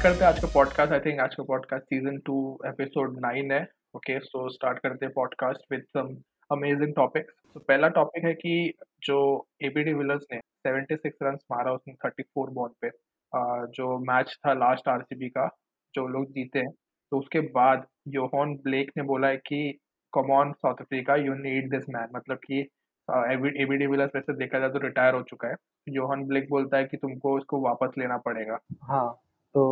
Start करते हैं आज का पॉडकास्ट आई थिंक आज का podcast season two episode nine है. ओके सो स्टार्ट करते हैं podcast with some amazing topic तो पहला टॉपिक है कि जो एबीडी विलर्स ने 76 रन मारा उसने 34 बॉल पे. जो मैच था लास्ट आरसीबी का, जो लोग जीते हैं. तो उसके बाद योहन ब्लेक ने बोला है कि come on South Africa you need this man मतलब कि एबीडी विलर्स वैसे देखा जाए तो रिटायर हो चुका है. जोहन ब्लेक बोलता है कि तुमको उसको वापस लेना पड़ेगा. हाँ. तो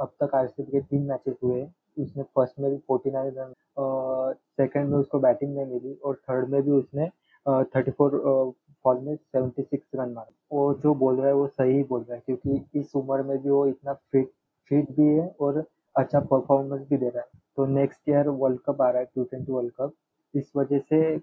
अब तक आरसीबी के तीन मैचेस हुए उसने फ़र्स्ट में भी फोर्टी नाइन रन सेकेंड में उसको बैटिंग में मिली और थर्ड में भी उसने थर्टी फोर बॉल में सेवेंटी सिक्स रन मारे। वो जो बोल रहा है वो सही बोल रहा है क्योंकि इस उम्र में भी वो इतना फिट फिट भी है और अच्छा परफॉर्मेंस भी दे रहा है। तो नेक्स्ट ईयर वर्ल्ड कप आ रहा है टू ट्वेंटी वर्ल्ड कप इस वजह से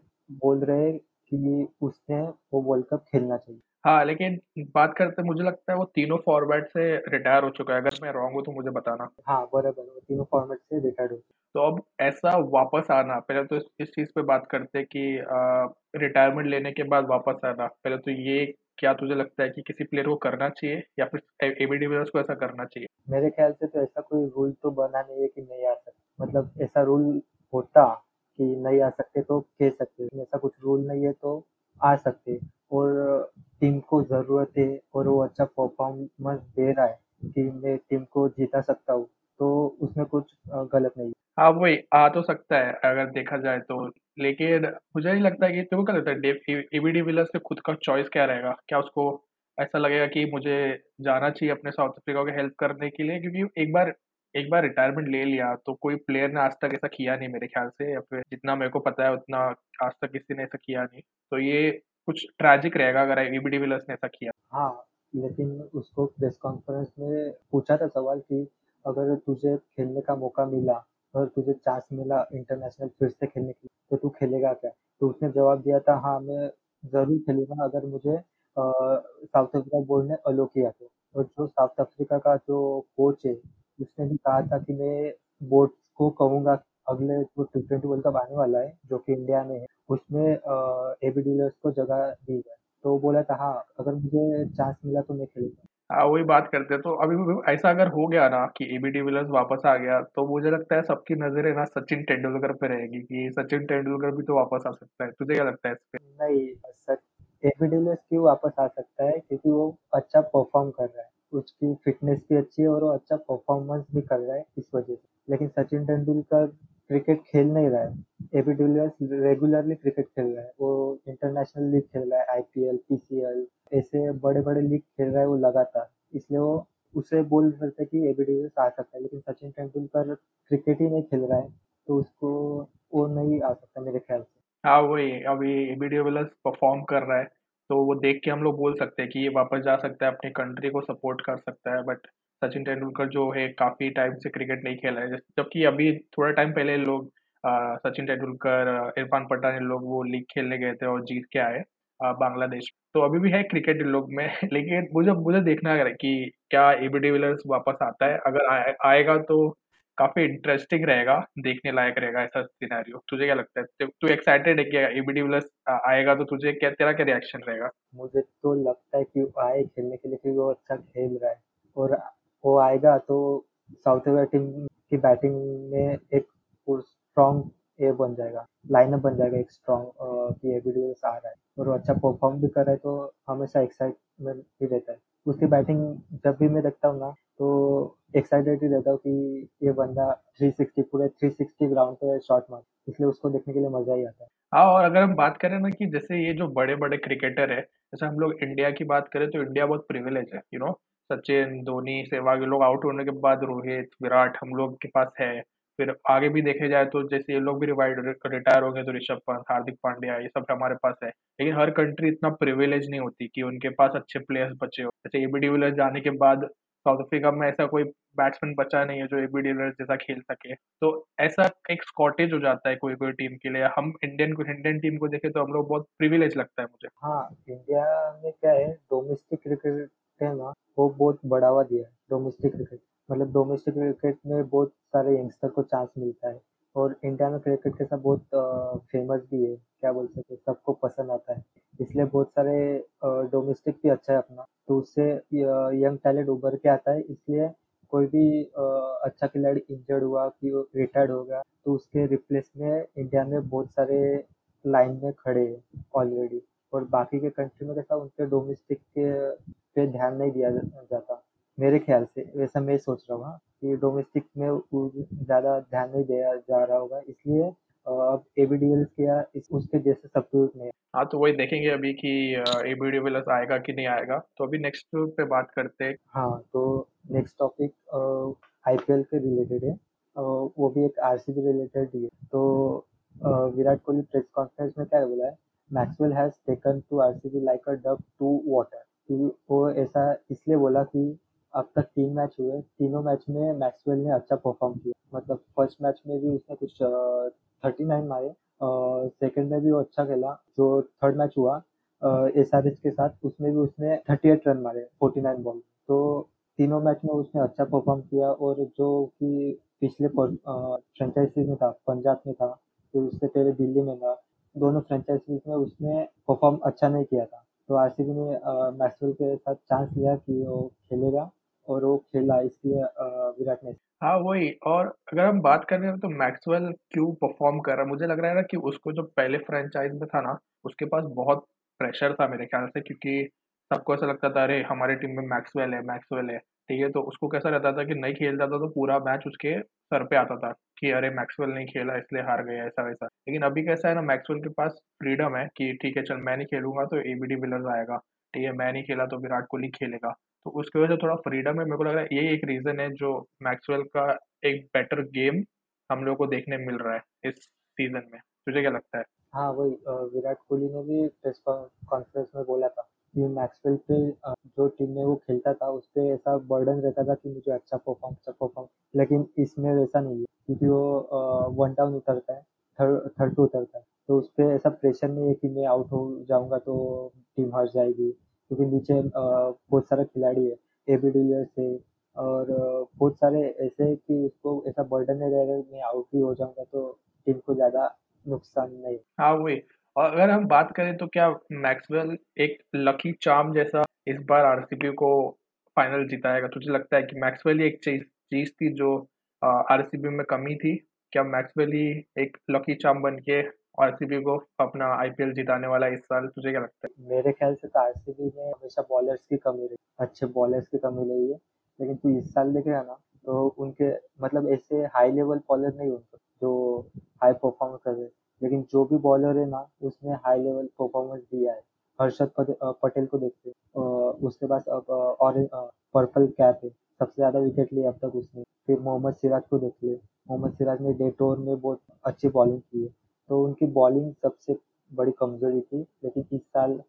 बोल रहे हैं कि उसने वो वर्ल्ड कप खेलना चाहिए। हाँ लेकिन बात करते मुझे लगता है वो तीनों फॉर्मेट से रिटायर हो चुका है। अगर मैं रॉन्ग हूँ तो मुझे बताना। हाँ बराबर वो तीनों फॉर्मेट से रिटायर हो तो अब ऐसा वापस आना पहले तो इस, इस चीज़ पे बात करते हैं कि रिटायरमेंट लेने के बाद वापस आना। पहले तो ये क्या तुझे लगता है कि किसी प्लेयर को करना चाहिए या फिर एबी डिविलियर्स को ऐसा करना चाहिए? मेरे ख्याल से तो ऐसा कोई रूल तो बना नहीं है कि नहीं आ सकता मतलब ऐसा रूल होता कि नहीं आ सकते तो खेल सकते ऐसा कुछ रूल नहीं है तो आ सकते और टीम को ज़रूरत है और वो अच्छा परफॉर्मेंस दे रहा है कि मैं टीम को जीता सकता हूँ। तो उसमें कुछ गलत नहीं हाँ। वही, आ तो सकता है, अगर देखा जाए तो। लेकिन मुझे नहीं लगता कि तुमको क्या लगता है एबीडी विलर्स के खुद का चॉइस क्या रहेगा? क्या उसको ऐसा लगेगा कि मुझे जाना चाहिए अपने साउथ अफ्रीका को हेल्प करने के लिए? क्योंकि एक बार एक बार रिटायरमेंट ले लिया तो कोई प्लेयर ने आज तक ऐसा किया नहीं मेरे ख्याल से, या फिर जितना मेरे को पता है उतना आज तक किसी ने ऐसा किया नहीं। तो ये कुछ ट्रैजिक रहेगा अगर एबी डिविलियर्स ने ऐसा किया। हाँ लेकिन उसको प्रेस कॉन्फ्रेंस में पूछा था सवाल कि अगर तुझे खेलने का मौका मिला और तुझे चांस मिला इंटरनेशनल फिर से खेलने के लिए तो तू खेलेगा क्या? तो उसने जवाब दिया था हाँ मैं ज़रूर खेलूँगा अगर मुझे साउथ अफ्रीका बोर्ड ने अलो किया तो। और जो साउथ अफ्रीका का जो कोच है उसने भी कहा था कि मैं बोर्ड को कहूँगा अगले जो टी ट्वेंटी वर्ल्ड कप आने वाला है जो कि इंडिया में है उसमें एबी डिविलियर्स को जगह दी जाए। तो बोला था हाँ अगर मुझे चांस मिला तो मैं खेलूँगा। हाँ वही बात करते हैं। तो अभी ऐसा अगर हो गया ना कि एबी डिविलियर्स वापस आ गया तो मुझे लगता है सबकी नज़रें ना सचिन तेंदुलकर पे रहेगी कि सचिन तेंदुलकर भी तो वापस आ सकता है। तुझे क्या लगता है इस पे? नहीं एबी डिविलियर्स क्यों वापस आ सकता है? क्योंकि वो अच्छा परफॉर्म कर रहा है। उसकी फिटनेस भी अच्छी है और वो अच्छा परफॉर्मेंस भी कर रहा है इस वजह से। लेकिन सचिन तेंदुलकर क्रिकेट खेल नहीं रहा है। एबी डिविलियर्स रेगुलरली क्रिकेट खेल रहा है। वो इंटरनेशनल लीग खेल रहा है आईपीएल पीसीएल ऐसे बड़े बड़े लीग खेल रहा है वो लगातार। इसलिए वो उसे बोल सकते कि एबी डिविलियर्स आ सकता है, लेकिन सचिन तेंदुलकर क्रिकेट ही नहीं खेल रहा है तो उसको वो नहीं आ सकता मेरे ख्याल से। हाँ वही, अभी एबी डिविलियर्स परफॉर्म कर रहा है। तो वो देख के हम लोग बोल सकते हैं कि ये वापस जा सकता है अपनी कंट्री को सपोर्ट कर सकता है बट सचिन तेंदुलकर जो है काफ़ी टाइम से क्रिकेट नहीं खेला है। जबकि अभी थोड़ा टाइम पहले लोग सचिन तेंदुलकर इरफान पठान लोग वो लीग खेलने गए थे और जीत के आए बांग्लादेश। तो अभी भी है क्रिकेट लोग में लेकिन मुझे मुझे देखना है कि क्या एबी डिविलियर्स वापस आता है। अगर आ, आएगा तो काफ़ी इंटरेस्टिंग रहेगा, देखने लायक रहेगा ऐसा सिनेरियो तुझे क्या लगता है? तू एक्साइटेड है कि एबी डिविलियर्स आएगा तो तुझे क्या, तेरा क्या रिएक्शन रहेगा? मुझे तो लगता है कि आए खेलने के लिए क्योंकि वो अच्छा खेल रहा है। और वो आएगा तो साउथ अफ्रीका टीम की बैटिंग में एक स्ट्रॉन्ग ये बन जाएगा लाइनअप बन जाएगा एक स्ट्रॉन्ग कि एबी डिविलियर्स आ रहा है। और अच्छा परफॉर्म भी कर रहा है तो हमेशा एक्साइटमेंट भी रहता है। उसकी बैटिंग जब भी मैं देखता हूँ ना तो एक्साइटेड ही रहता हूँ कि ये बंदा 360 पूरे 360 ग्राउंड पे शॉट मार, इसलिए उसको देखने के लिए मज़ा ही आता है। हाँ और अगर हम बात करें ना कि जैसे ये जो बड़े बड़े क्रिकेटर है, जैसे हम लोग इंडिया की बात करें तो इंडिया बहुत प्रिविलेज है यू नो सचिन, धोनी, सहवाग, ये लोग आउट होने के बाद रोहित, विराट हम लोग के पास है। फिर आगे भी देखे जाए तो जैसे ये लोग भी रिवाइड रिटायर हो गए तो ऋषभ पंत, हार्दिक पांड्या, ये सब हमारे पास है। लेकिन हर कंट्री इतना प्रिविलेज नहीं होती कि उनके पास अच्छे प्लेयर्स बचे हो। जैसे एबी डिविलियर्स जाने के बाद साउथ अफ्रीका में ऐसा कोई बैट्समैन बचा नहीं है जो एबी डिविलियर्स जैसा खेल सके। तो ऐसा एक स्कॉटेज हो जाता है कोई कोई टीम के लिए। हम इंडियन को इंडियन टीम को देखें तो हम लोग बहुत प्रिविलेज लगता है मुझे। हाँ इंडिया में क्या है डोमेस्टिक क्रिकेट है ना, वो बहुत बढ़ावा दिया है डोमेस्टिक क्रिकेट मतलब डोमेस्टिक क्रिकेट में बहुत सारे यंगस्टर को चांस मिलता है। और इंडिया में क्रिकेट कैसा बहुत फ़ेमस भी है। क्या बोल सकते सबको पसंद आता है। इसलिए बहुत सारे डोमेस्टिक भी अच्छा है अपना। तो उससे यंग टैलेंट उभर के आता है। इसलिए कोई भी अच्छा खिलाड़ी इंजर्ड हुआ कि रिटायर्ड हो गया तो उसके रिप्लेस में इंडिया में बहुत सारे लाइन में खड़े हैं ऑलरेडी और बाकी के कंट्री में कैसा, उनके डोमेस्टिक के, पे ध्यान नहीं दिया जाता। मेरे ख्याल से वैसा मैं सोच रहा हूँ हाँ, कि डोमेस्टिक में ज़्यादा ध्यान नहीं दिया जा रहा होगा इसलिए अब ए बी डी इस उसके जैसे सब्सिट्यूट नहीं हाँ तो वही देखेंगे अभी कि ए बी आएगा कि नहीं आएगा तो अभी नेक्स्ट पे बात करते हैं। हाँ तो नेक्स्ट टॉपिक आईपीएल के रिलेटेड है वो भी एक आरसीबी रिलेटेड ही है। तो विराट कोहली प्रेस कॉन्फ्रेंस में क्या बोला है? Maxwell has taken to RCB like a duck to water वो ऐसा इसलिए बोला कि अब तक तीन मैच हुए। तीनों मैच में मैक्सवेल ने अच्छा परफॉर्म किया। मतलब फ़र्स्ट मैच में भी उसने कुछ थर्टी नाइन मारे सेकंड में भी वो अच्छा खेला। जो थर्ड मैच हुआ एस आर एच के साथ, उसमें भी उसने थर्टी एट रन मारे फोर्टी नाइन बॉल तो तीनों मैच में उसने अच्छा परफॉर्म किया और जो कि पिछले फ्रेंचाइजीज में था, पंजाब में था फिर उससे पहले दिल्ली में था, दोनों फ्रेंचाइजीज में उसने परफॉर्म अच्छा नहीं किया था। तो आरसीबी ने मैक्सवेल के साथ चांस लिया कि वो खेलेगा। और वो खेला इसलिए विराट ने हाँ वही। और अगर हम बात कर रहे हैं तो मैक्सवेल क्यों परफॉर्म कर रहा है? मुझे लग रहा है ना कि उसको जो पहले फ्रेंचाइज में था ना, उसके पास बहुत प्रेशर था मेरे ख्याल से, क्योंकि सबको ऐसा लगता था, अरे, हमारे टीम में मैक्सवेल है मैक्सवेल है। ठीक है तो उसको कैसा रहता था कि नहीं खेल जाता तो पूरा मैच उसके सर पे आता था कि, अरे, मैक्सवेल नहीं खेला, इसलिए हार गया, ऐसा, वैसा। लेकिन अभी कैसा है ना, मैक्सवेल के पास फ्रीडम है कि, ठीक है, चल, मैं नहीं खेलूँगा तो ए बी विलर्स आएगा। ठीक है, मैं नहीं खेला तो विराट कोहली खेलेगा। तो उसकी वजह से थोड़ा फ्रीडम है। मेरे को लग रहा है यही एक रीज़न है जो मैक्सवेल का एक बेटर गेम हम लोग को देखने मिल रहा है इस सीज़न में। तुझे क्या लगता है? हाँ वही विराट कोहली ने भी प्रेस कॉन्फ्रेंस में बोला था कि मैक्सवेल पे जो टीम में वो खेलता था उस पर ऐसा बर्डन रहता था कि मुझे अच्छा परफॉर्म अच्छा परफॉर्म लेकिन इसमें वैसा नहीं है, क्योंकि वो वन डाउन उतरता है थर्ड थर्ड टू उतरता है। तो उस पर ऐसा प्रेशर नहीं है कि मैं आउट हो जाऊँगा तो टीम हार जाएगी। क्योंकि नीचे बहुत सारे खिलाड़ी है ए बी डिलियर्स है, और बहुत सारे ऐसे कि उसको ऐसा बर्डन नहीं रहेगा मैं आउट भी हो जाऊँगा तो टीम को ज़्यादा नुकसान नहीं। हाँ वही। और अगर हम बात करें तो क्या मैक्सवेल एक लकी चार्म जैसा इस बार आरसीबी को फाइनल जिताएगा? तुझे लगता है कि मैक्सवेल ही एक चीज़ चीज़ थी जो आरसीबी में कमी थी? क्या मैक्सवेल ही एक लकी चार्म बन के आरसीबी को अपना आईपीएल जिताने वाला इस साल तुझे क्या लगता है? मेरे ख्याल से तो आरसीबी में हमेशा बॉलर्स की कमी रही अच्छे बॉलर्स की कमी रही है। लेकिन तू इस साल देखेगा ना तो उनके मतलब ऐसे हाई लेवल बॉलर नहीं होते, जो हाई परफॉर्म कर रहे लेकिन जो भी बॉलर है ना, उसने हाई लेवल परफॉर्मेंस दिया है। हर्षद पटेल को देखते उसके पास अब और पर्पल कैप है। सबसे ज़्यादा विकेट लिए अब तक उसने। फिर मोहम्मद सिराज को देख ले। मोहम्मद सिराज ने डेटोर में बहुत अच्छी बॉलिंग की है। तो उनकी बॉलिंग सबसे बड़ी कमज़ोरी थी, लेकिन इस साल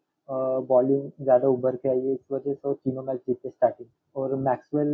बॉलिंग ज़्यादा उभर के आई है, इस वजह से वो तीनों मैच जीते स्टार्टिंग और मैक्सवेल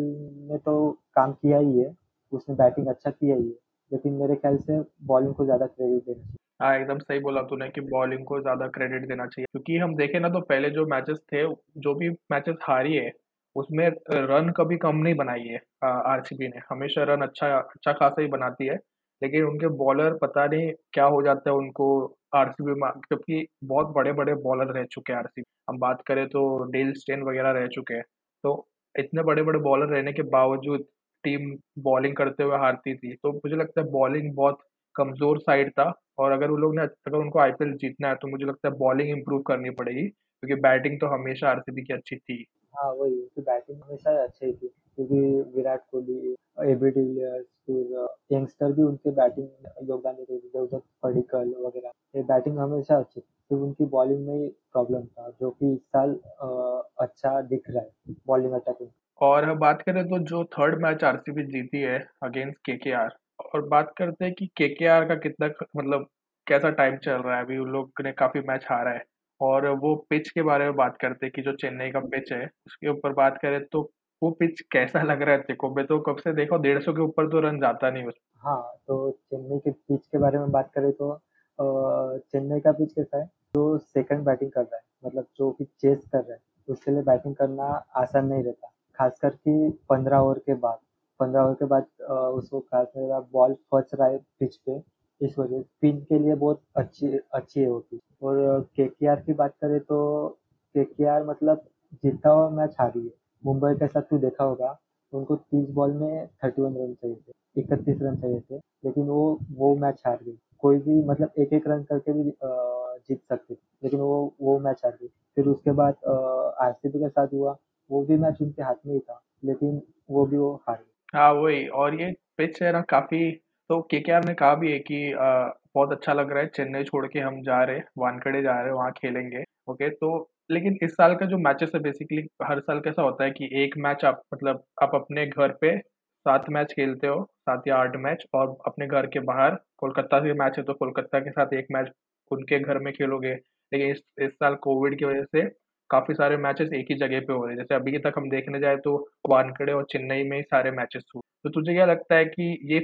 ने तो काम किया ही है, उसने बैटिंग अच्छा किया ही है, लेकिन मेरे ख्याल से बॉलिंग को ज़्यादा क्रेडिट देना चाहिए। हाँ एकदम सही बोला तूने कि बॉलिंग को ज़्यादा क्रेडिट देना चाहिए, क्योंकि हम देखें ना तो पहले जो मैचेस थे, जो भी मैचेस हारी है, उसमें रन कभी कम नहीं बनाई है आरसीबी ने। हमेशा रन अच्छा अच्छा खासा ही बनाती है। लेकिन उनके बॉलर पता नहीं क्या हो जाता है उनको आरसीबी में, क्योंकि बहुत बड़े बड़े बॉलर रह चुके हैं आरसीबी हम बात करें तो डेल स्टेन वगैरह रह चुके हैं। तो इतने बड़े बड़े बॉलर रहने के बावजूद टीम बॉलिंग करते हुए हारती थी। तो मुझे लगता है बॉलिंग बहुत कमज़ोर साइड था और अगर वो लोग ने, अगर उनको आईपीएल जीतना है तो मुझे लगता है बॉलिंग इंप्रूव करनी पड़ेगी, क्योंकि बैटिंग तो हमेशा आरसीबी की अच्छी थी। हाँ वही उसकी बैटिंग हमेशा अच्छी थी। क्योंकि Virat Kohli AB de Villiers फिर यंगस्टर भी उनके बैटिंग योगदान देते थे देवदत्त पडिक्कल वगैरह। ये बैटिंग हमेशा अच्छी थी। फिर उनकी बॉलिंग में प्रॉब्लम था, जो कि इस साल अच्छा दिख रहा है बॉलिंग अटैकिंग और बात करें तो जो थर्ड मैच आरसीबी जीती है अगेंस्ट केकेआर और बात करते हैं कि केकेआर का कितना मतलब कैसा टाइम चल रहा है? अभी उन लोग ने काफ़ी मैच हारा है। और वो पिच के बारे में बात करते हैं कि जो चेन्नई का पिच है, उसके ऊपर बात करें तो वो पिच कैसा लग रहा है तेको मैं तो कब से देखो डेढ़ सौ के ऊपर तो रन जाता नहीं उस हाँ तो चेन्नई के पिच के बारे में बात करें तो चेन्नई का पिच कैसा है? जो सेकंड बैटिंग कर रहा है मतलब जो कि चेस कर रहा है, उसके लिए बैटिंग करना आसान नहीं रहता। खास करके पंद्रह ओवर के बाद। पंद्रह ओवर के बाद उसको खास मेरा बॉल फंस रहा है पिच पे। इस वजह स्पिन के लिए बहुत अच्छी अच्छी है पिच और के की बात करें तो के मतलब जीता हुआ मैच हारी है। मुंबई के साथ तू देखा होगा उनको तीस बॉल में थर्टी वन रन चाहिए थे इकतीस रन चाहिए थे लेकिन वो वो मैच हार गई। कोई भी मतलब एक एक रन करके भी जीत सकते लेकिन वो वो मैच हार गई। फिर उसके बाद आर के साथ हुआ वो भी मैच उनके हाथ में ही था लेकिन वो भी वो हार गई। हाँ वही और ये पिच है ना काफ़ी तो केकेआर ने कहा भी है कि आ, बहुत अच्छा लग रहा है चेन्नई छोड़ के हम जा रहे हैं वानखेड़े जा रहे हैं वहाँ खेलेंगे ओके तो लेकिन इस साल का जो मैचेस है बेसिकली हर साल कैसा होता है कि एक मैच आप मतलब आप अपने घर पे सात मैच खेलते हो, सात या आठ मैच और अपने घर के बाहर कोलकाता से मैच है तो कोलकाता के साथ एक मैच उनके घर में खेलोगे। लेकिन इस इस साल कोविड की वजह से काफ़ी सारे मैचेस एक ही जगह पे हो रहे हैं। जैसे अभी तक हम देखने जाए तो वानखेड़े और चेन्नई में ही सारे मैचेस हुए। तो तुझे क्या लगता है कि ये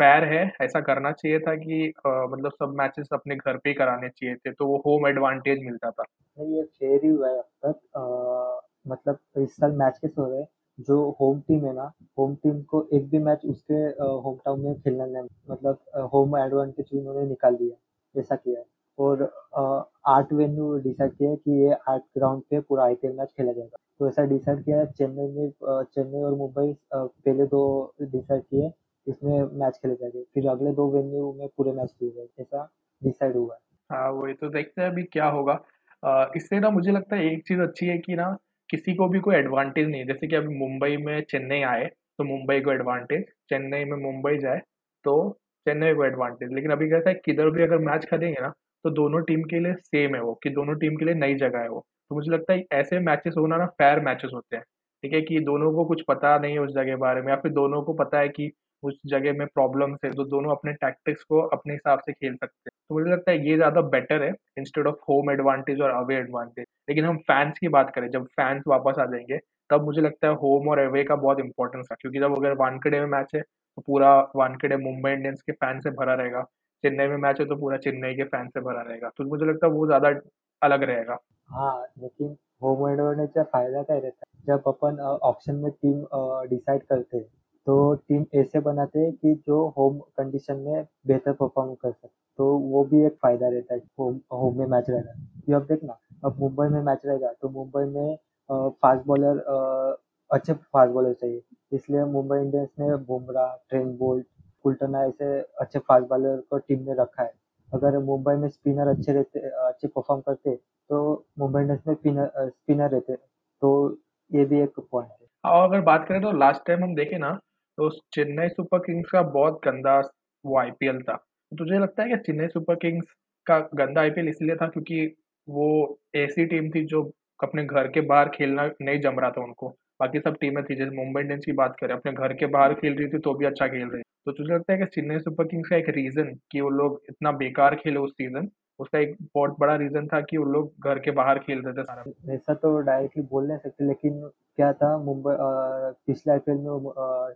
फेयर है ऐसा करना चाहिए था कि अ, मतलब सब मैचेस अपने घर पे ही कराने चाहिए थे तो वो होम एडवांटेज मिलता था। नहीं ये फेयर ही हुआ है अब तक मतलब इस साल मैच कैसे हो रहे जो होम टीम है ना होम टीम को एक भी मैच उसके होम टाउन में खेलना नहीं मतलब होम एडवांटेज उन्होंने निकाल दिया ऐसा किया और आठ वेन्यू डिसाइड किया कि ये आठ ग्राउंड पे पूरा आईपीएल मैच खेला जाएगा। तो ऐसा डिसाइड किया चेन्नई में चेन्नई और मुंबई पहले दो डिसाइड किए इसमें मैच खेले जाएँगे। फिर अगले दो वेन्यू में पूरे मैच खेले जाएँगे। ऐसा डिसाइड हुआ है। हाँ वही तो देखते हैं अभी क्या होगा। इससे ना मुझे लगता है एक चीज़ अच्छी है कि ना किसी को भी कोई एडवांटेज नहीं जैसे कि अभी मुंबई में चेन्नई आए तो मुंबई को एडवांटेज चेन्नई में मुंबई जाए तो चेन्नई को एडवांटेज लेकिन अभी कैसा है, किधर भी अगर मैच खेलेंगे ना तो दोनों टीम के लिए सेम है वो, कि दोनों टीम के लिए नई जगह है वो। तो मुझे लगता है ऐसे मैचेस होना ना फेयर मैचेस होते हैं। ठीक है, कि दोनों को कुछ पता नहीं है उस जगह के बारे में, या फिर दोनों को पता है कि उस जगह में प्रॉब्लम्स है तो दोनों अपने टैक्टिक्स को अपने हिसाब से खेल सकते हैं। तो मुझे लगता है ये ज़्यादा बेटर है इंस्टेड ऑफ़ होम एडवांटेज और अवे एडवांटेज लेकिन हम फैंस की बात करें, जब फैंस वापस आ जाएँगे, तब मुझे लगता है होम और अवे का बहुत इंपॉर्टेंस है। क्योंकि जब अगर वानखेड़े में मैच है तो पूरा वानखेड़े मुंबई इंडियंस के फ़ैन से भरा रहेगा। चेन्नई में मैच है तो पूरा चेन्नई के फ़ैन से भरा रहेगा। तो मुझे लगता है वो ज़्यादा अलग रहेगा। हाँ लेकिन होम एडवांटेजचा फ़ायदा काय रहता है? जब अपन ऑप्शन में टीम डिसाइड करते हैं तो टीम ऐसे बनाते हैं कि जो होम कंडीशन में बेहतर परफॉर्म कर सके तो वो भी एक फ़ायदा रहता है होम होम में मैच रहना। ये अब देखना अब मुंबई में मैच रहेगा तो मुंबई में फास्ट बॉलर अच्छे फास्ट बॉलर चाहिए। इसलिए मुंबई इंडियंस ने बुमराह ट्रेंट बोल्ट कुल्टना ऐसे अच्छे फास्ट बॉलर को टीम में रखा है। अगर मुंबई में स्पिनर अच्छे रहते अच्छे परफॉर्म करते तो मुंबई इंडियंस में स्पिनर स्पिनर रहते। तो ये भी एक पॉइंट है और अगर बात करें तो लास्ट टाइम हम देखें ना तो चेन्नई सुपर किंग्स का बहुत गंदा वो आईपीएल था। तो तुझे लगता है कि चेन्नई सुपर किंग्स का गंदा आईपीएल इसलिए था क्योंकि वो ऐसी टीम थी जो अपने घर के बाहर खेलना नहीं जम रहा था उनको। बाकी सब टीमें थी, जैसे मुंबई इंडियंस की बात करें, अपने घर के बाहर खेल रही थी तो भी अच्छा खेल रही तो तुझे लगता है कि चेन्नई सुपर किंग्स का एक रीजन कि वो लोग इतना बेकार खेले उस सीज़न उसका एक बहुत बड़ा रीजन था कि वो लोग घर के बाहर खेल रहे थे सारा। ऐसा तो डायरेक्टली बोल नहीं सकते, लेकिन क्या था, मुंबई पिछले आईपीएल में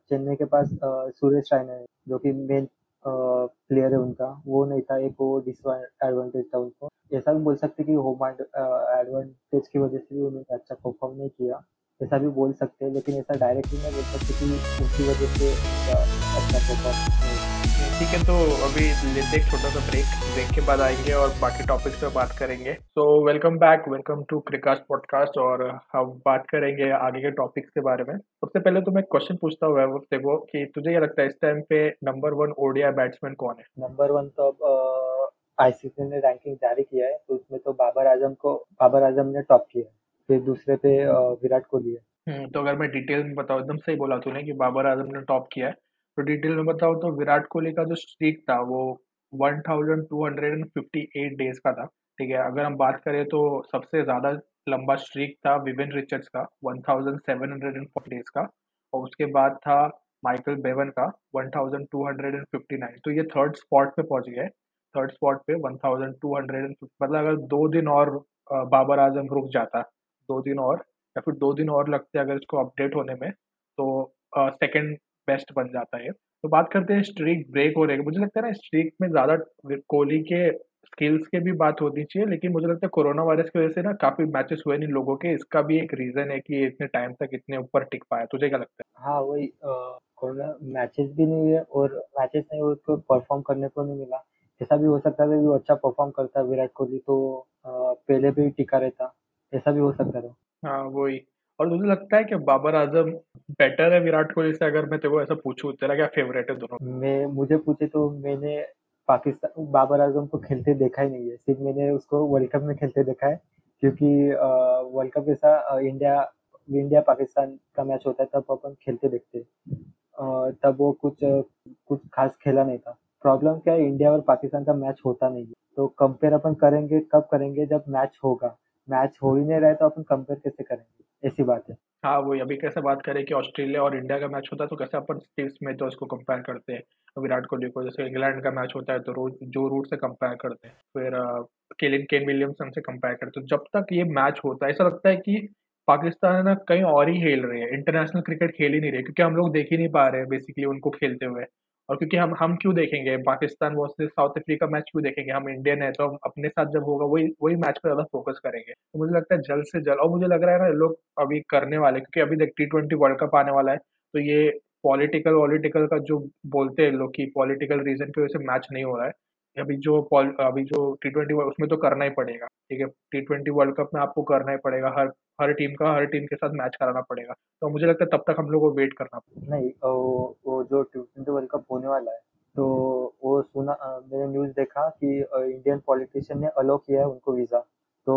चेन्नई के पास सुरेश रायना है, जो कि मेन प्लेयर है उनका। वो नहीं था, एक वो डिसएडवांटेज था उनको। ऐसा भी बोल सकते कि होम एडवांटेज की वजह से भी उन्होंने अच्छा परफॉर्म नहीं किया। ऐसा भी बोल सकते हैं लेकिन ऐसा डायरेक्टली नहीं बोल सकते कि उनकी वजह से अच्छा परफॉर्म ठीक है तो अभी लेते एक छोटा सा ब्रेक ब्रेक के बाद आएँगे और बाकी टॉपिक्स पे बात करेंगे। तो welcome back welcome to Cricast podcast और हम बात करेंगे आगे के टॉपिक्स के बारे में। सबसे पहले तो मैं क्वेश्चन पूछता हूँ वैभव से वो कि तुझे क्या लगता है इस टाइम पे नंबर वन ओडिया बैट्समैन कौन है? नंबर वन तो अब आईसीसी ने रैंकिंग जारी किया है तो उसमें तो बाबर आज़म को बाबर आज़म ने टॉप किया है। फिर दूसरे पे विराट कोहली है। तो अगर मैं डिटेल में बताऊँ, एकदम सही बोला तूने कि बाबर आज़म ने टॉप किया है। तो डिटेल में बताओ तो विराट कोहली का जो स्ट्रीक था, वो 1258 डेज़ का था, ठीक है? अगर हम बात करें तो सबसे ज़्यादा लंबा स्ट्रीक था विविन रिचर्ड्स का 1704 डेज़ का, और उसके बाद था माइकल बेवन का 1259 तो ये थर्ड स्पॉट पे पहुँच गया थर्ड स्पॉट पे 1200 मतलब अगर दो दिन और बाबर आज़म रुक जाता दो दिन और, या फिर दो दिन और लगते हैं अगर इसको अपडेट होने में तो सेकंड बेस्ट बन जाता है तो बात करते हैं स्ट्रीक ब्रेक हो रही मुझे लगता है ना स्ट्रीक में ज़्यादा कोहली के स्किल्स के भी बात होनी चाहिए, लेकिन मुझे लगता है कोरोना वायरस की वजह से ना काफ़ी मैचेस हुए नहीं लोगों के। इसका भी एक रीज़न है कि इतने टाइम तक इतने ऊपर टिक पाया। तुझे क्या लगता है? हाँ वही कोरोना मैचेस भी नहीं हुए और मैचेस नहीं हुए तो परफॉर्म करने को नहीं मिला। ऐसा भी हो सकता था कि वो अच्छा परफॉर्म करता, विराट कोहली तो पहले भी टिका रहता। ऐसा भी हो सकता था। हाँ वही। और मुझे लगता है कि बाबर आज़म बेटर है विराट कोहली से अगर मैं तेरे को ऐसा पूछूँ तेरा क्या फेवरेट है दोनों? मैं मुझे पूछे तो मैंने पाकिस्तान बाबर आज़म को खेलते देखा ही नहीं है। सिर्फ़ मैंने उसको वर्ल्ड कप में खेलते देखा है क्योंकि वर्ल्ड कप जैसा इंडिया इंडिया पाकिस्तान का मैच होता है तब अपन खेलते देखते। तब वो कुछ कुछ खास खेला नहीं था। प्रॉब्लम क्या है इंडिया और पाकिस्तान का मैच होता नहीं है। तो कंपेयर अपन करेंगे कब करेंगे जब मैच होगा। मैच हो ही नहीं रहा है तो अपन कंपेयर कैसे करेंगे? ऐसी बात है। हाँ वही, अभी कैसे बात करें कि ऑस्ट्रेलिया और इंडिया का मैच होता है तो कैसे अपन स्टीव स्मिथ और उसको कंपेयर करते हैं? विराट कोहली को, जैसे इंग्लैंड का मैच होता है तो रोज, जो रूट से कंपेयर करते हैं, फिर केलिन केन विलियमसन से कंपेयर करते हैं। तो जब तक ये मैच होता है, ऐसा लगता है कि पाकिस्तान ना कहीं और ही खेल रहे हैं इंटरनेशनल क्रिकेट खेल ही नहीं रहे, क्योंकि हम लोग देख ही नहीं पा रहे हैं बेसिकली उनको खेलते हुए। और क्योंकि हम हम क्यों देखेंगे? Pakistan versus South Africa match क्यों देखेंगे? हम इंडियन है तो हम अपने साथ जब होगा, वही वही मैच पर ज़्यादा फोकस करेंगे। तो मुझे लगता है जल्द से जल्द, और मुझे लग रहा है ना, लोग अभी करने वाले, क्योंकि अभी देख टी ट्वेंटी वर्ल्ड कप आने वाला है तो ये पॉलिटिकल वॉलिटिकल का जो बोलते हैं लोग कि पॉलिटिकल रीजन की वजह से मैच नहीं हो रहा है अभी जो अभी जो टी ट्वेंटी उसमें तो करना ही पड़ेगा ठीक है? टी ट्वेंटी वर्ल्ड कप में आपको करना ही पड़ेगा हर हर टीम का हर टीम के साथ मैच कराना पड़ेगा। तो मुझे लगता है तब तक हम लोग को वेट करना पड़ेगा। नहीं वो, वो जो टी ट्वेंटी वर्ल्ड कप होने वाला है तो वो सुना मैंने न्यूज़ देखा कि इंडियन पॉलिटिशियन ने अलो किया है उनको वीज़ा तो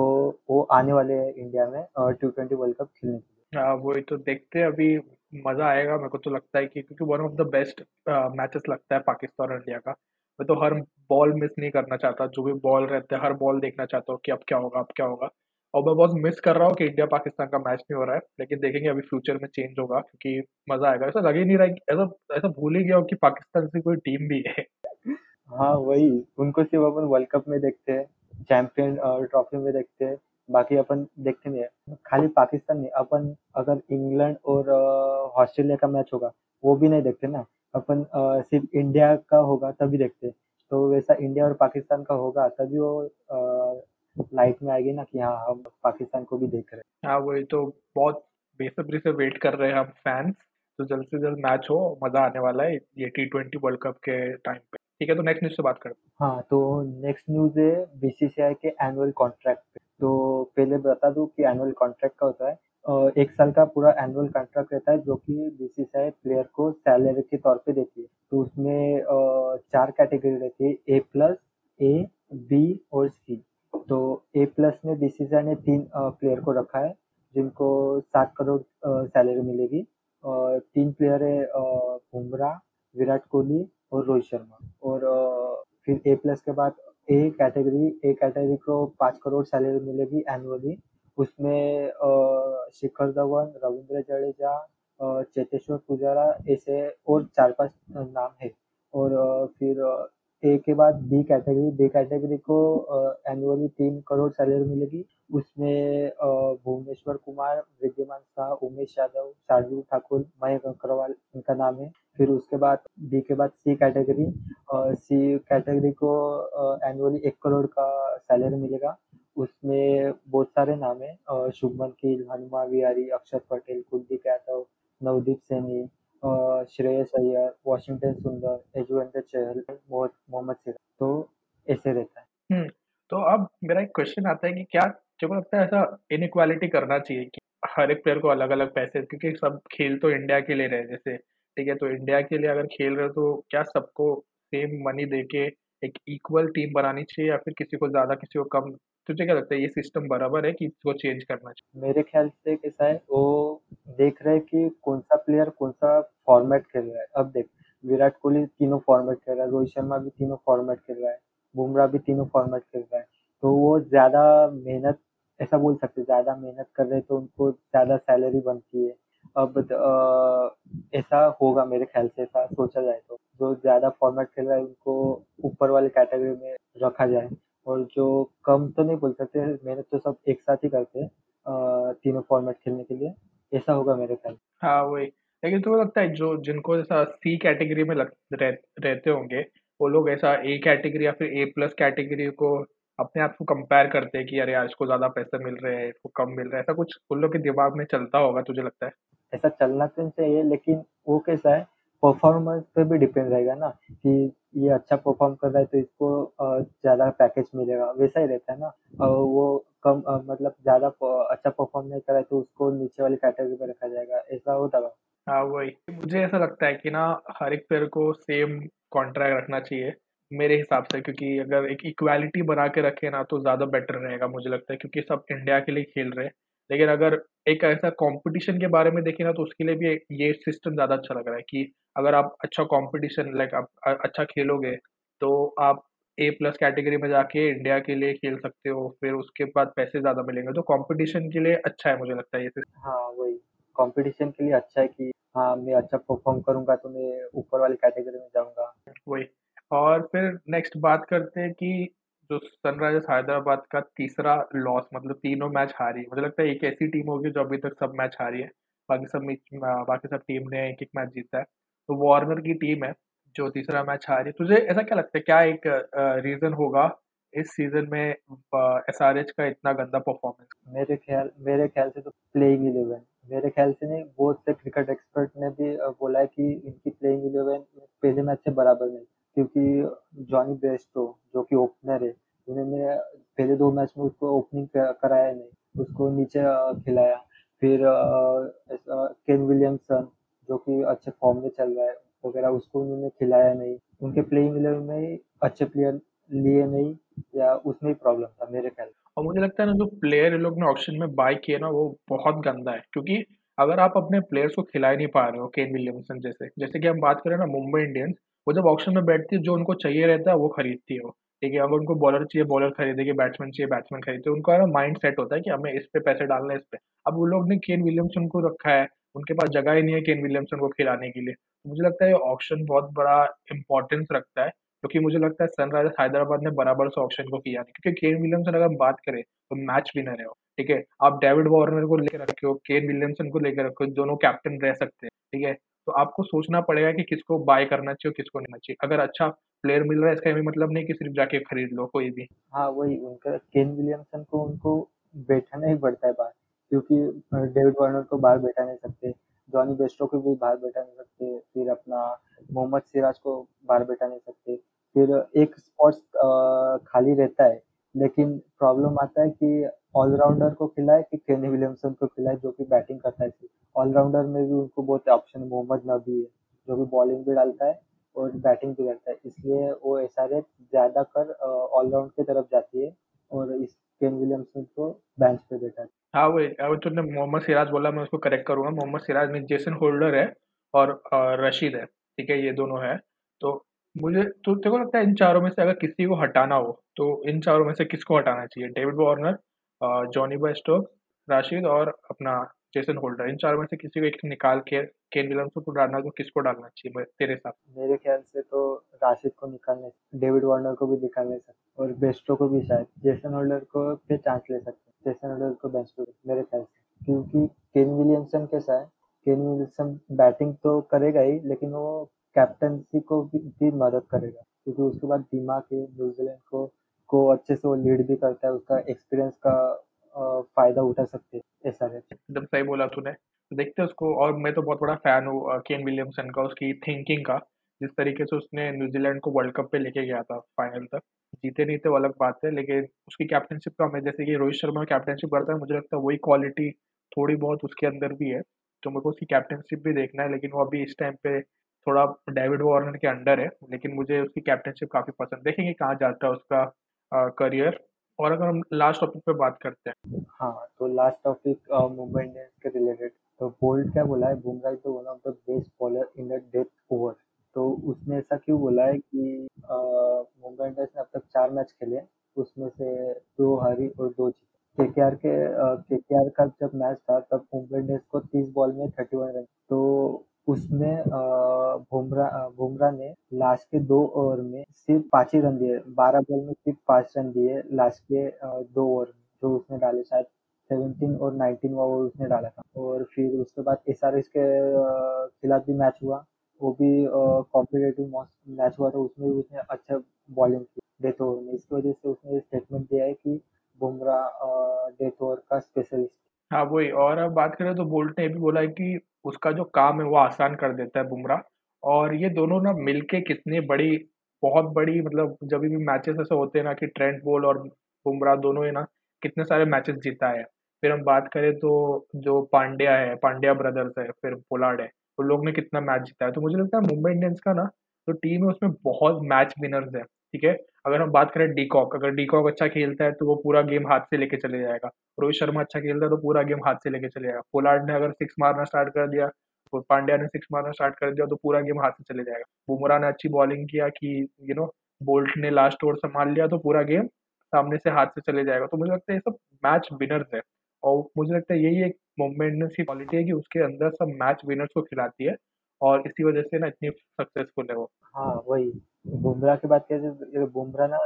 वो आने वाले हैं इंडिया में टी ट्वेंटी वर्ल्ड कप खेलने के लिए। हाँ वही तो देखते हैं अभी मज़ा आएगा मेरे को तो लगता है कि क्योंकि one of the best matches लगता है पाकिस्तान और इंडिया का। मैं तो हर बॉल मिस नहीं करना चाहता। जो भी बॉल रहते हैं, हर बॉल देखना चाहता हूँ कि अब क्या होगा, अब क्या होगा। और मैं बहुत मिस कर रहा हूँ कि इंडिया पाकिस्तान का मैच नहीं हो रहा है, लेकिन देखेंगे अभी फ्यूचर में चेंज होगा, क्योंकि मज़ा आएगा। ऐसा लग ही नहीं रहा ऐसा ऐसा भूल ही गया कि पाकिस्तान से कोई टीम भी है। हाँ वही, उनको सिर्फ़ अपन वर्ल्ड कप में देखते हैं चैंपियन ट्रॉफी में देखते हैं, बाकी अपन देखते नहीं है। खाली पाकिस्तान नहीं, अपन अगर इंग्लैंड और ऑस्ट्रेलिया का मैच होगा, वो भी नहीं देखते ना। अपन सिर्फ़ इंडिया का होगा तभी देखते तो वैसा इंडिया और पाकिस्तान का होगा तभी वो लाइट में आएगी ना कि हाँ हम पाकिस्तान को भी देख रहे हैं। हाँ वही तो बहुत बेसब्री से वेट कर रहे हैं हम फैंस तो जल्द से जल्द मैच हो मज़ा आने वाला है ये टी ट्वेंटी वर्ल्ड कप के टाइम पे। ठीक है तो नेक्स्ट न्यूज़ से बात करते हैं। हाँ तो नेक्स्ट न्यूज़ है बीसीसीआई के एनुअल कॉन्ट्रैक्ट पे। तो पहले बता दूँ कि एनुअल कॉन्ट्रैक्ट का होता है एक साल का पूरा एनुअल कॉन्ट्रैक्ट रहता है, जो कि बीसीसीआई प्लेयर को सैलरी के तौर पे देती है। तो उसमें चार कैटेगरी रहती है ए प्लस ए बी और सी तो ए प्लस में बीसीसीआई ने तीन प्लेयर को रखा है, जिनको सात करोड़ सैलरी मिलेगी। और तीन प्लेयर है बुमराह, विराट कोहली और रोहित शर्मा। और फिर ए प्लस के बाद ए कैटेगरी ए कैटेगरी को पाँच करोड़ सैलरी मिलेगी एनुअली उसमें शिखर धवन, रविंद्र जडेजा चेतेश्वर पुजारा, ऐसे और चार पाँच नाम है। और फिर ए के बाद बी कैटेगरी बी कैटेगरी को एनुअली तीन करोड़ सैलरी मिलेगी। उसमें भुवनेश्वर कुमार, विद्यमान शाह, उमेश यादव, शार्दुल ठाकुर, मयंक अग्रवाल, इनका नाम है। फिर उसके बाद बी के बाद सी कैटेगरी सी कैटेगरी को एनुअली एक करोड़ का सैलरी मिलेगा। उसमें बहुत सारे नाम है। शुभमन गिल हनुमा विहारी अक्षर पटेल, कुलदीप यादव, नवदीप सैनी श्रेयस अय्यर, वॉशिंगटन सुंदर यजुवेंद्र चहल मोहम्मद सिराज। तो ऐसे रहता है। तो अब मेरा एक क्वेश्चन आता है कि क्या जो लगता है ऐसा इनक्वालिटी करना चाहिए कि हर एक प्लेयर को अलग अलग पैसे, क्योंकि सब खेल तो इंडिया के लिए रहे जैसे, ठीक है? तो इंडिया के लिए अगर खेल रहे हो तो क्या सबको सेम मनी दे के एक इक्वल टीम बनानी चाहिए या फिर किसी को ज़्यादा, किसी को कम तुझे क्या लगता है ये सिस्टम बराबर है कि इसको चेंज करना चाहिए? मेरे ख्याल से कैसा है, वो देख रहे हैं कि कौन सा प्लेयर कौन सा फॉर्मेट खेल रहा है। अब देख, विराट कोहली तीनों फॉर्मेट खेल रहा है, रोहित शर्मा भी तीनों फॉर्मेट खेल रहा है, बुमराह भी तीनों फॉर्मेट खेल रहा है। तो वो ज़्यादा मेहनत, ऐसा बोल सकते ज़्यादा मेहनत कर रहे तो उनको ज़्यादा सैलरी बनती है। अब ऐसा होगा मेरे ख्याल से, ऐसा सोचा जाए तो। जो ज़्यादा फॉर्मेट खेल रहा है उनको ऊपर वाले कैटेगरी में रखा जाए। और जो कम तो नहीं बोल सकते मेहनत तो सब एक साथ ही करते हैं तीनों फॉर्मेट खेलने के लिए। ऐसा होगा मेरे ख्याल हाँ वही। लेकिन तुम्हें लगता है जो जिनको जैसा सी कैटेगरी में लग रह, रहते होंगे वो लोग ऐसा ए कैटेगरी या फिर ए प्लस कैटेगरी को अपने आप को कंपेयर करते हैं कि अरे यार इसको ज़्यादा पैसे मिल रहे हैं इसको कम मिल रहा है। ऐसा कुछ उन लोग के दिमाग में चलता होगा तुझे लगता है? ऐसा चलना तो चाहिए लेकिन वो कैसा है परफॉर्मेंस पे भी डिपेंड रहेगा ना कि ये अच्छा परफॉर्म कर रहा है तो इसको ज़्यादा पैकेज मिलेगा वैसा ही रहता है ना और वो कम मतलब ज़्यादा अच्छा परफ़ॉर्म नहीं कर रहा है तो उसको नीचे वाली कैटेगरी में रखा जाएगा, ऐसा होता है? हाँ, वही। मुझे ऐसा लगता है कि ना हर एक प्लेयर को सेम कॉन्ट्रैक्ट रखना चाहिए, मेरे हिसाब से क्योंकि अगर एक इक्वालिटी बना के रखे ना तो ज़्यादा बेटर रहेगा मुझे लगता है क्योंकि सब इंडिया के लिए खेल रहे हैं। लेकिन अगर एक ऐसा कॉम्पिटिशन के बारे में देखें ना तो उसके लिए भी ये सिस्टम ज़्यादा अच्छा लग रहा है कि अगर आप अच्छा कॉम्पिटिशन लाइक आप अच्छा खेलोगे तो आप ए प्लस कैटेगरी में जाके इंडिया के लिए खेल सकते हो, फिर उसके बाद पैसे ज़्यादा मिलेंगे, तो कॉम्पिटिशन के लिए अच्छा है मुझे लगता है ये सिस्टम। हाँ, वही। कॉम्पिटिशन के लिए अच्छा है कि हाँ, मैं अच्छा परफ़ॉर्म करूँगा तो मैं ऊपर वाली कैटेगरी में जाऊँगा। वही और फिर नेक्स्ट बात करते हैं कि जो सनराइज़र्स हैदराबाद का तीसरा लॉस मतलब तीनों मैच हारी मुझे लगता है एक ऐसी टीम होगी जो अभी तक सब मैच हारी है। बाकी सब बाकी सब टीम ने एक-एक मैच जीता है। तो वार्नर की टीम है जो तीसरा मैच हारी तुझे ऐसा क्या लगता है क्या एक रीज़न होगा इस सीज़न में अ, एसआरएच का इतना गंदा परफॉर्मेंस? मेरे ख्याल मेरे ख्याल से तो प्लेइंग 11 मेरे ख्याल से नहीं बहुत से क्रिकेट एक्सपर्ट ने भी बोला है कि इनकी प्लेइंग 11 पहले मैच से बराबर नहीं क्योंकि जॉनी बेस्टो जो कि ओपनर है, उन्होंने पहले दो मैच में उसको ओपनिंग कराया नहीं, उसको नीचे खिलाया। फिर केन विलियमसन जो कि अच्छे फॉर्म में चल रहा है, वगैरह, उसको उन्होंने खिलाया नहीं। उनके प्लेइंग 11 में अच्छे प्लेयर लिए नहीं, या उसमें ही प्रॉब्लम था, मेरे ख्याल और मुझे लगता है ना, जो प्लेयर लोग ने ऑक्शन में बाय किए ना, वो बहुत गंदा है। क्योंकि अगर आप अपने प्लेयर्स को खिला ही नहीं पा रहे हो केन विलियमसन जैसे जैसे कि हम बात करें ना मुंबई इंडियंस वो जब ऑक्शन में बैठती है जो उनको चाहिए रहता है वो खरीदती है ठीक है अगर उनको बॉलर चाहिए बॉलर खरीदेगी बैट्समैन चाहिए बैट्समैन खरीदते उनका ना माइंड सेट होता है कि हमें इस पे पैसे डालने इस पे अब वो लोग ने केन विलियमसन को रखा है उनके पास जगह ही नहीं है केन विलियमसन को खिलाने के लिए तो मुझे लगता है ये ऑप्शन बहुत बड़ा इंपॉर्टेंस रखता है क्योंकि मुझे लगता है सनराइजर्स हैदराबाद ने बराबर से ऑप्शन को किया क्योंकि केन विलियमसन अगर हम बात करें तो मैच विनर है ठीक है? आप डेविड वार्नर को लेकर रखे हो, केन विलियमसन को लेकर रखे हो, दोनों कैप्टन रह सकते हैं, ठीक है? तो आपको सोचना पड़ेगा कि किसको बाय करना चाहिए और किसको नहीं चाहिए। अगर अच्छा प्लेयर मिल रहा है इसका मतलब नहीं कि सिर्फ़ जाके खरीद लो कोई भी। हाँ, वही उनका केन विलियमसन को उनको बैठाना ही पड़ता है बाहर क्योंकि डेविड वार्नर को बाहर बैठा नहीं सकते, जॉनी बेस्टो को भी बाहर बैठा नहीं सकते, फिर अपना मोहम्मद सिराज को बाहर बैठा नहीं सकते, फिर एक स्पॉट खाली रहता है, लेकिन प्रॉब्लम आता है कि ऑलराउंडर को खिलाए कि केन विलियमसन को खिलाए जो कि बैटिंग करता है ऑलराउंडर में भी उनको बहुत ऑप्शन मोहम्मद नबी है, जो कि बॉलिंग भी डालता है और बैटिंग भी करता है, इसलिए वो एसआरएच ज़्यादातर अ, ऑलराउंड की तरफ़ जाती है और इस केन विलियमसन को बेंच पे बैठा है। हाँ, वही अभी तूने मोहम्मद सिराज बोला मैं उसको करेक्ट करूँगा, मोहम्मद सिराज नहीं जेसन होल्डर है और रशीद है, ठीक है? ये दोनों है तो मुझे तो को लगता है इन चारों में से अगर किसी को हटाना हो, तो इन चारों में से किसको हटाना चाहिए? David Warner Jonny Bairstow, Rashid और अपना जेसन होल्डर इन चारों में से किसी को एक निकाल के केन विलियमसन को डालना तो किसको डालना चाहिए? तेरे हिसाब? मेरे ख्याल से तो राशिद को निकालने डेविड वार्नर को भी निकालने सकते और बेस्टो को भी शायद। जेसन होल्डर को पे चांस ले सकते जेसन होल्डर को पे मेरे ख्याल से। क्योंकि केन विलियमसन कैसा है केन विलियमसन बैटिंग तो करेगा ही लेकिन वो कैप्टनसी को भी, भी मदद करेगा। क्योंकि उसके बाद दिमाग है न्यूजीलैंड को को अच्छे से वो लीड भी करता है उसका एक्सपीरियंस का फ़ायदा उठा सकते ऐसा है एकदम सही बोला तूने। देखते हैं उसको और मैं तो बहुत बड़ा फ़ैन हूँ केन विलियमसन का, उसकी थिंकिंग का। जिस तरीके से उसने न्यूज़ीलैंड को वर्ल्ड कप पे लेके गया था फाइनल तक। जीते नहीं थे वो अलग बात है, लेकिन उसकी कैप्टनशिप का हमें जैसे कि रोहित शर्मा कैप्टनशिप करता है, मुझे लगता है वही क्वालिटी थोड़ी बहुत उसके अंदर भी है। तो मेरे को उसकी कैप्टनशिप भी देखना है, लेकिन वो अभी इस टाइम पे थोड़ा डेविड वार्नर के अंडर है, लेकिन मुझे उसकी कैप्टनशिप काफ़ी पसंद देखेंगे कहाँ जाता है उसका करियर। और अगर हम लास्ट टॉपिक पे बात करते हैं। हाँ, तो लास्ट टॉपिक मुंबई इंडियंस के रिलेटेड तो बोल्ट क्या बोला है? Bumrah is one of the best bowler in the death over तो उसने ऐसा क्यों बोला है कि मुंबई इंडियंस ने अब तक चार मैच खेले उसमें से दो हारी और दो जीते। केकेआर के के आर का जब मैच था तब मुंबई इंडियंस को तीस बॉल में थर्टी वन रन। तो उसमें अ, बुमराह ने लास्ट के दो ओवर में सिर्फ़ पाँच ही रन दिए। बारह बॉल में सिर्फ़ पाँच रन दिए लास्ट के दो ओवर जो उसने डाले शायद सेवनटीन और नाइनटीन ओवर उसने डाला था। और फिर उसके बाद एस आर एस के खिलाफ भी मैच हुआ। वो भी कॉम्पिटेटिव मैच हुआ था उसमें भी उसने अच्छा बॉलिंग की डेथ ओवर में। इसकी वजह से उसने स्टेटमेंट दिया है कि बुमराह डेथ ओवर का स्पेशलिस्ट हाँ, वही और अब बात करें तो बोल्ट ने भी बोला है कि उसका जो काम है वो आसान कर देता है बुमराह और ये दोनों ना मिलके कितनी बड़ी बहुत बड़ी मतलब जब भी मैचेस ऐसे होते हैं ना कि ट्रेंट बोल्ट और बुमराह दोनों ही ना कितने सारे मैचेस जीता है। फिर हम बात करें तो जो पांड्या है पांड्या ब्रदर्स है फिर पोलार्ड है उन लोग ने कितना मैच जीता है। तो मुझे लगता है मुंबई इंडियंस का ना जो टीम है उसमें बहुत मैच विनर्स है ठीक है? अगर हम बात करें डीकॉक, अगर डीकॉक अच्छा खेलता है तो वो पूरा गेम हाथ से लेके चले जाएगा। रोहित शर्मा अच्छा खेलता है तो पूरा गेम हाथ से लेके चले जाएगा। पोलार्ड ने अगर सिक्स मारना स्टार्ट कर दिया तो पांड्या ने सिक्स मारना स्टार्ट कर दिया तो पूरा गेम हाथ से चले जाएगा। बुमराह ने अच्छी बॉलिंग किया कि यू नो बोल्ट ने लास्ट ओवर संभाल लिया तो पूरा गेम सामने से हाथ से चले जाएगा। तो मुझे लगता है ये सब मैच विनर्स है। और मुझे लगता है यही एक इंडियंस की क्वालिटी है कि उसके अंदर सब मैच विनर्स को खिलाती है। और इसी वजह से ना इतनी सक्सेसफुल है वो। हाँ वही। बुमराह की बात करें तो बुमराह ना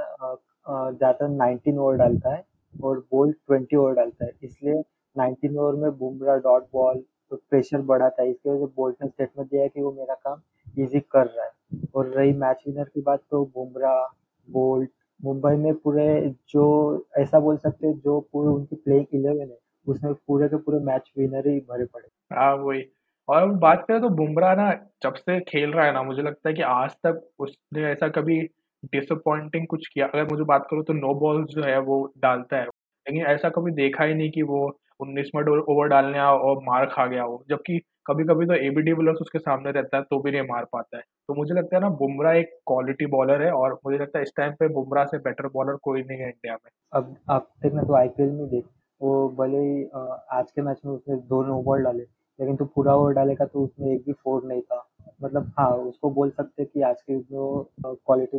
ज़्यादातर नाइनटीन ओवर डालता है और बोल्ट ट्वेंटी ओवर डालता है। इसलिए नाइनटीन ओवर में बुमराह डॉट बॉल तो प्रेशर बढ़ाता है इसकी वजह से बोल्ट ने स्टेटमेंट दिया है कि वो मेरा काम इजी कर रहा है। और रही मैच विनर की बात तो बुमराह बोल्ट मुंबई में पूरे जो ऐसा बोल सकते हैं जो पूरे उनकी प्लेइंग इलेवन है उसमें पूरे के पूरे मैच विनर ही भरे पड़े। हाँ वही। और बात करें तो बुमराह ना जब से खेल रहा है ना, मुझे लगता है कि आज तक उसने ऐसा कभी डिसअपॉइंटिंग कुछ किया। अगर मुझे बात करूँ तो नो बॉल जो है वो डालता है। लेकिन ऐसा कभी देखा ही नहीं कि वो उन्नीस मिनट ओवर डालने और मार खा गया हो। जबकि कभी कभी तो एबी डिविलियर्स उसके सामने रहता है तो भी नहीं मार पाता है। तो मुझे लगता है ना, बुमराह एक क्वालिटी बॉलर है और मुझे लगता है इस टाइम पे बुमराह से बेटर बॉलर कोई नहीं है इंडिया में। अब आप देखना तो आईपीएल में देख, वो भले ही आज के मैच में उसने दो नो बॉल डाले लेकिन तो पूरा ओवर डालेगा तो उसमें एक भी फोर नहीं था। मतलब हाँ उसको बोल सकते कि आज की जो क्वालिटी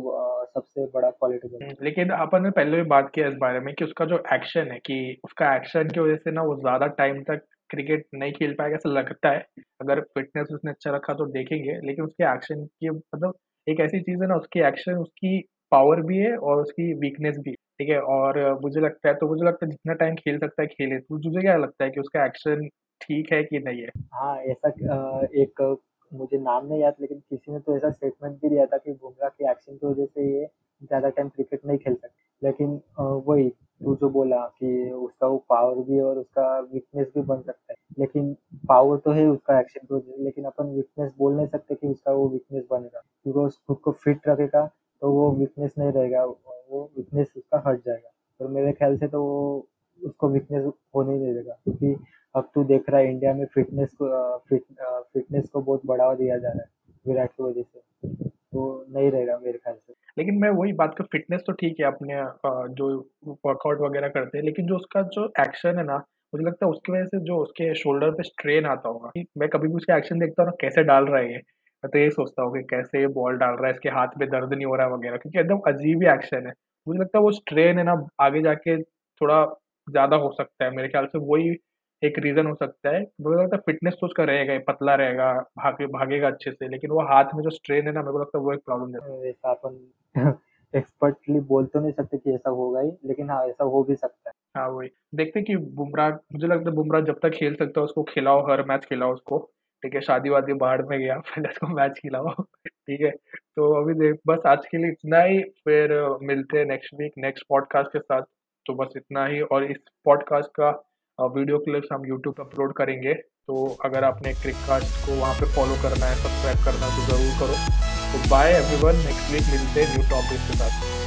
सबसे बड़ा क्वालिटी हम्म, लेकिन अपन ने पहले भी बात किया इस बारे में कि उसका जो एक्शन है कि उसका एक्शन की वजह से ना वो ज़्यादा टाइम तक क्रिकेट नहीं खेल पाएगा ऐसा लगता है। अगर फिटनेस उसने अच्छा रखा तो देखेंगे लेकिन उसके एक्शन की मतलब एक ऐसी चीज़ है ना उसकी एक्शन उसकी पावर भी है और उसकी वीकनेस भी ठीक है? और मुझे लगता है तो मुझे लगता है जितना टाइम खेल सकता है खेले। तो तुझे क्या लगता है कि उसका एक्शन ठीक है कि नहीं है? हाँ ऐसा एक मुझे नाम नहीं याद, लेकिन किसी ने तो ऐसा स्टेटमेंट भी दिया था कि बुमराह के एक्शन की वजह से ये ज़्यादा टाइम क्रिकेट नहीं खेल सकते। लेकिन वही, तू जो बोला कि उसका वो पावर भी और उसका वीकनेस भी बन सकता है। लेकिन पावर तो है उसका एक्शन की वजह लेकिन अपन वीकनेस बोल नहीं सकते कि उसका वो वीकनेस बनेगा। क्योंकि वो खुद को फिट रखेगा तो वो वीकनेस नहीं रहेगा, वो वीकनेस उसका हट जाएगा। और मेरे ख्याल से तो वो उसको वीकनेस होने नहीं देगा, क्योंकि अब तू देख रहा है इंडिया में फिटनेस को फिट फिटनेस को बहुत बढ़ावा दिया जा रहा है विराट की वजह से। तो नहीं रहेगा मेरे ख्याल से। लेकिन मैं वही बात कर फिटनेस तो ठीक है अपने जो वर्कआउट वगैरह करते हैं, लेकिन जो उसका जो एक्शन है ना, मुझे लगता है उसकी वजह से जो उसके शोल्डर पे स्ट्रेन आता होगा। मैं कभी भी उसका एक्शन देखता हूँ कैसे डाल रहा है ये? मैं तो यही सोचता हूँ कि कैसे ये बॉल डाल रहा है, इसके हाथ में दर्द नहीं हो रहा है वगैरह, क्योंकि एकदम अजीब ही एक्शन है। मुझे लगता है वो स्ट्रेन है ना, आगे जाके थोड़ा ज़्यादा हो सकता है मेरे ख्याल से वही एक रीजन हो सकता है। मुझे लगता है फिटनेस तो उसका रहेगा ही, पतला रहेगा भागे भागेगा अच्छे से लेकिन वो हाथ में जो स्ट्रेन है ना मेरे को लगता है वो एक प्रॉब्लम है ऐसा अपन एक्सपर्टली बोल तो नहीं सकते कि ऐसा होगा ही लेकिन हाँ ऐसा हो भी सकता है। हाँ वही। देखते हैं कि बुमराह मुझे लगता है बुमराह जब तक खेल सकता है उसको खिलाओ हर मैच खिलाओ उसको। ठीक है शादी वादी बाहर में गया पहले उसको मैच खिलाओ। ठीक है तो अभी देख बस आज के लिए इतना ही फिर मिलते हैं नेक्स्ट वीक नेक्स्ट पॉडकास्ट के साथ। तो बस इतना ही। और इस पॉडकास्ट का वीडियो क्लिप्स हम यूट्यूब अपलोड करेंगे। तो अगर आपने क्रिककास्ट को वहाँ पे फॉलो करना है सब्सक्राइब करना है तो ज़रूर करो। तो बाय एवरीवन नेक्स्ट वीक मिलते हैं न्यू टॉपिक के साथ।